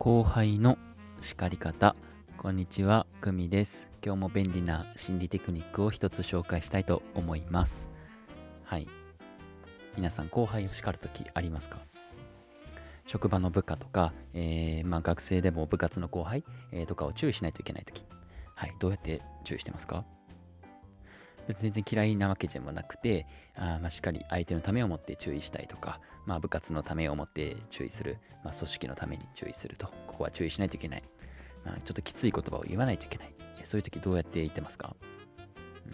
後輩の叱り方。こんにちはくみです。今日も便利な心理テクニックを一つ紹介したいと思います。はい。皆さん後輩を叱るときありますか？職場の部下とか、えー、まあ、学生でも部活の後輩、えー、とかを注意しないといけないときはい。どうやって注意してますか？全然嫌いなわけでもなくて、あまあ、しっかり相手のためを思って注意したいとか、まあ、部活のためを思って注意する、まあ、組織のために注意すると、ここは注意しないといけない。まあ、ちょっときつい言葉を言わないといけない。そういう時どうやって言ってますか、うん、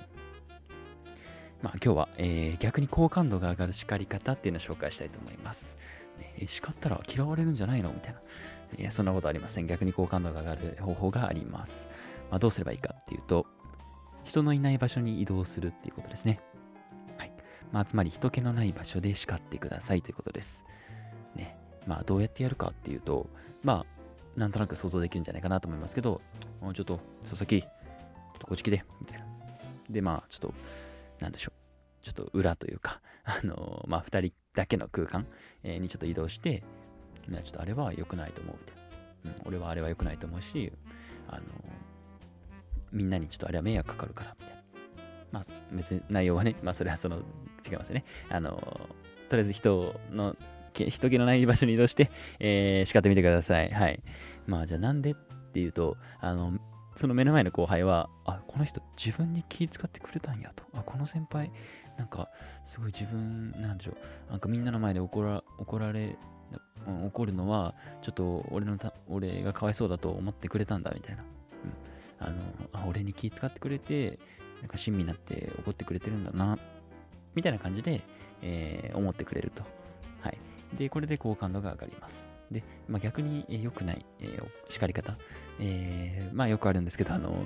まあ、今日は、えー、逆に好感度が上がる叱り方っていうのを紹介したいと思います。ね、叱ったら嫌われるんじゃないのみたいな。いや、そんなことありません。逆に好感度が上がる方法があります。まあ、どうすればいいかっていうと、人のいない場所に移動するっていうことですね。はい。まあ、つまり人気のない場所で叱ってくださいということです。ね。まあ、どうやってやるかっていうと、まあ、なんとなく想像できるんじゃないかなと思いますけど、もうちょっと、佐々木、ちょっとこっち来て、みたいな。で、まあ、ちょっと、なんでしょう。ちょっと裏というか、あのー、まあ、二人だけの空間、えにちょっと移動して、ちょっとあれは良くないと思うみたいな。うん、俺はあれは良くないと思うし、あのーみんなにちょっとあれは迷惑かかるから、みたいな。まあ、別に内容はね、まあ、それはその、違いますね。あの、とりあえず人の、人気のない場所に移動して、えー、叱ってみてください。はい。まあ、じゃあなんでっていうと、あの、その目の前の後輩は、あ、この人自分に気遣ってくれたんやと。あ、この先輩、なんか、すごい自分、なんでしょう。なんかみんなの前で怒ら怒られ、怒るのは、ちょっと俺のた俺がかわいそうだと思ってくれたんだみたいな。あのあ俺に気遣ってくれてなんか親身になって怒ってくれてるんだなみたいな感じで、えー、思ってくれると。はい。で、これで好感度が上がります。で、まあ、逆に良くない、えー、叱り方、えー、まあよくあるんですけど、あの、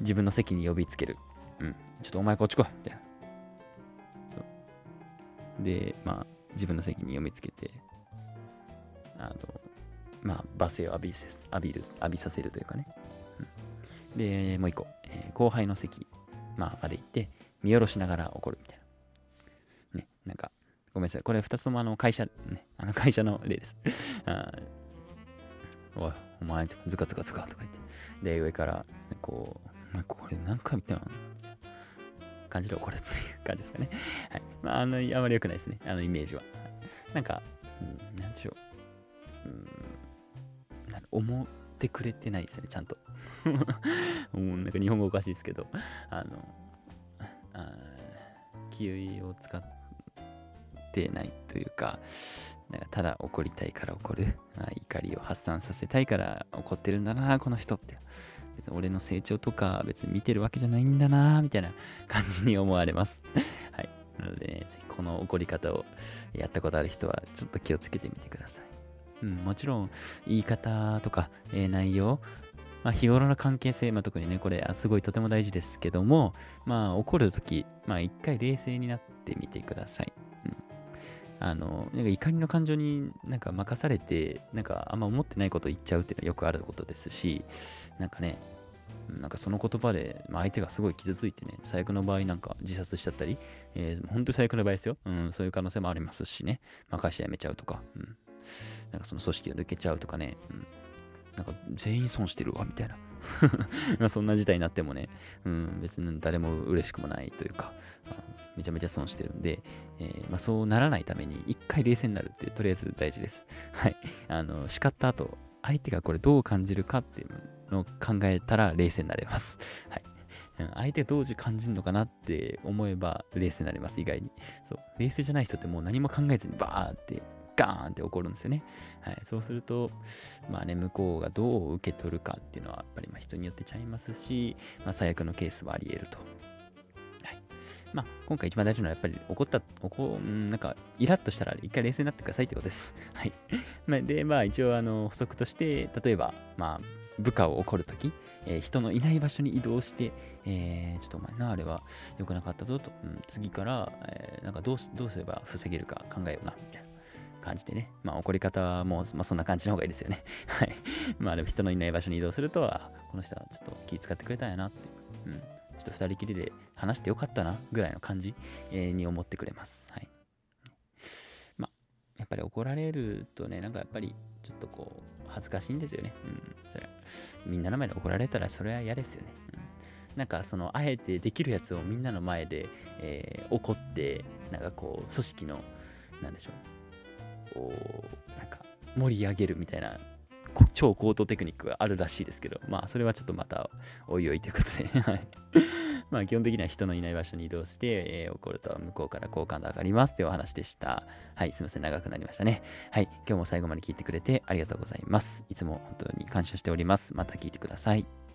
自分の席に呼びつける。うん、ちょっとお前こっち来いみたいな。で、まあ、自分の席に呼びつけて、あの、まあ、罵声を浴びせ浴びる、浴びさせるというかね。で、もう一個、えー、後輩の席、まあ、まで行って、見下ろしながら怒るみたいな。ね、なんか、ごめんなさい。これ二つともあの会社、ね、あの会社の例です。あおい、お前、ズカズカズカとか言って。で、上から、こう、これ何回見たの？感じで怒るっていう感じですかね。はい。まあ、あの、あまり良くないですね。あの、イメージは。なんか、うん、なんでしょう。うん、なん思ってくれてないですね、ちゃんと。もうなんか日本語おかしいですけど、あの、あ気を使ってないというか、なんかただ怒りたいから怒る、怒りを発散させたいから怒ってるんだな、この人って。別に俺の成長とか別に見てるわけじゃないんだな、みたいな感じに思われます。はい。なので、ね、ぜひこの怒り方をやったことある人はちょっと気をつけてみてください。うん、もちろん言い方とか、えー、内容、まあ、日頃の関係性、まあ、特にね、これ、すごいとても大事ですけども、まあ、怒るとき、まあ、一回冷静になってみてください。うん。あの、なんか怒りの感情になんか任されて、なんかあんま思ってないことを言っちゃうっていうのはよくあることですし、なんかね、なんかその言葉で、まあ、相手がすごい傷ついてね、最悪の場合なんか自殺しちゃったり、えー、本当に最悪の場合ですよ。うん、そういう可能性もありますしね。まあ、会社辞めちゃうとか、うん。なんかその組織を抜けちゃうとかね、うん、なんか全員損してるわ、みたいな。まあそんな事態になってもね、うん、別に誰も嬉しくもないというか、めちゃめちゃ損してるんで、えー、まあ、そうならないために一回冷静になるってとりあえず大事です。はい。あの、叱った後、相手がこれどう感じるかっていうのを考えたら冷静になれます。はい。相手どう感じるのかなって思えば冷静になります、意外に。そう。冷静じゃない人ってもう何も考えずにバーってガーンって起こるんですよね。はい、そうすると、まあね、向こうがどう受け取るかっていうのは、やっぱりま人によってちゃいますし、まあ、最悪のケースはあり得ると。はい。まあ、今回一番大事なのは、やっぱり怒った、怒、なんか、イラッとしたら一回冷静になってくださいってことです。はい。まで、まあ、一応、あの、補足として、例えば、まあ、部下を怒るとき、えー、人のいない場所に移動して、えー、ちょっとお前な、あれは良くなかったぞと、うん、次から、えー、なんかどうどうすれば防げるか考えような、みたいな。感じでね、まあ怒り方はもう、まあ、そんな感じの方がいいですよね。はい。まあでも人のいない場所に移動すると、あ、この人はちょっと気遣ってくれたんやなって、うん。ちょっと二人きりで話してよかったなぐらいの感じ、え、に思ってくれます。はい。まあ、やっぱり怒られるとね、なんかやっぱりちょっとこう、恥ずかしいんですよね。うん。それはみんなの前で怒られたらそれは嫌ですよね。うんなんかそのあえてできるやつをみんなの前で、えー、怒ってなんかこう組織のなんでしょうこうなんか盛り上げるみたいな超高等テクニックがあるらしいですけどまあそれはちょっとまたおいおいということでまあ基本的には人のいない場所に移動して、えー、怒ると向こうから好感度上がりますというお話でした。はい、すみません、長くなりましたね。はい、今日も最後まで聞いてくれてありがとうございます。いつも本当に感謝しております。また聞いてください。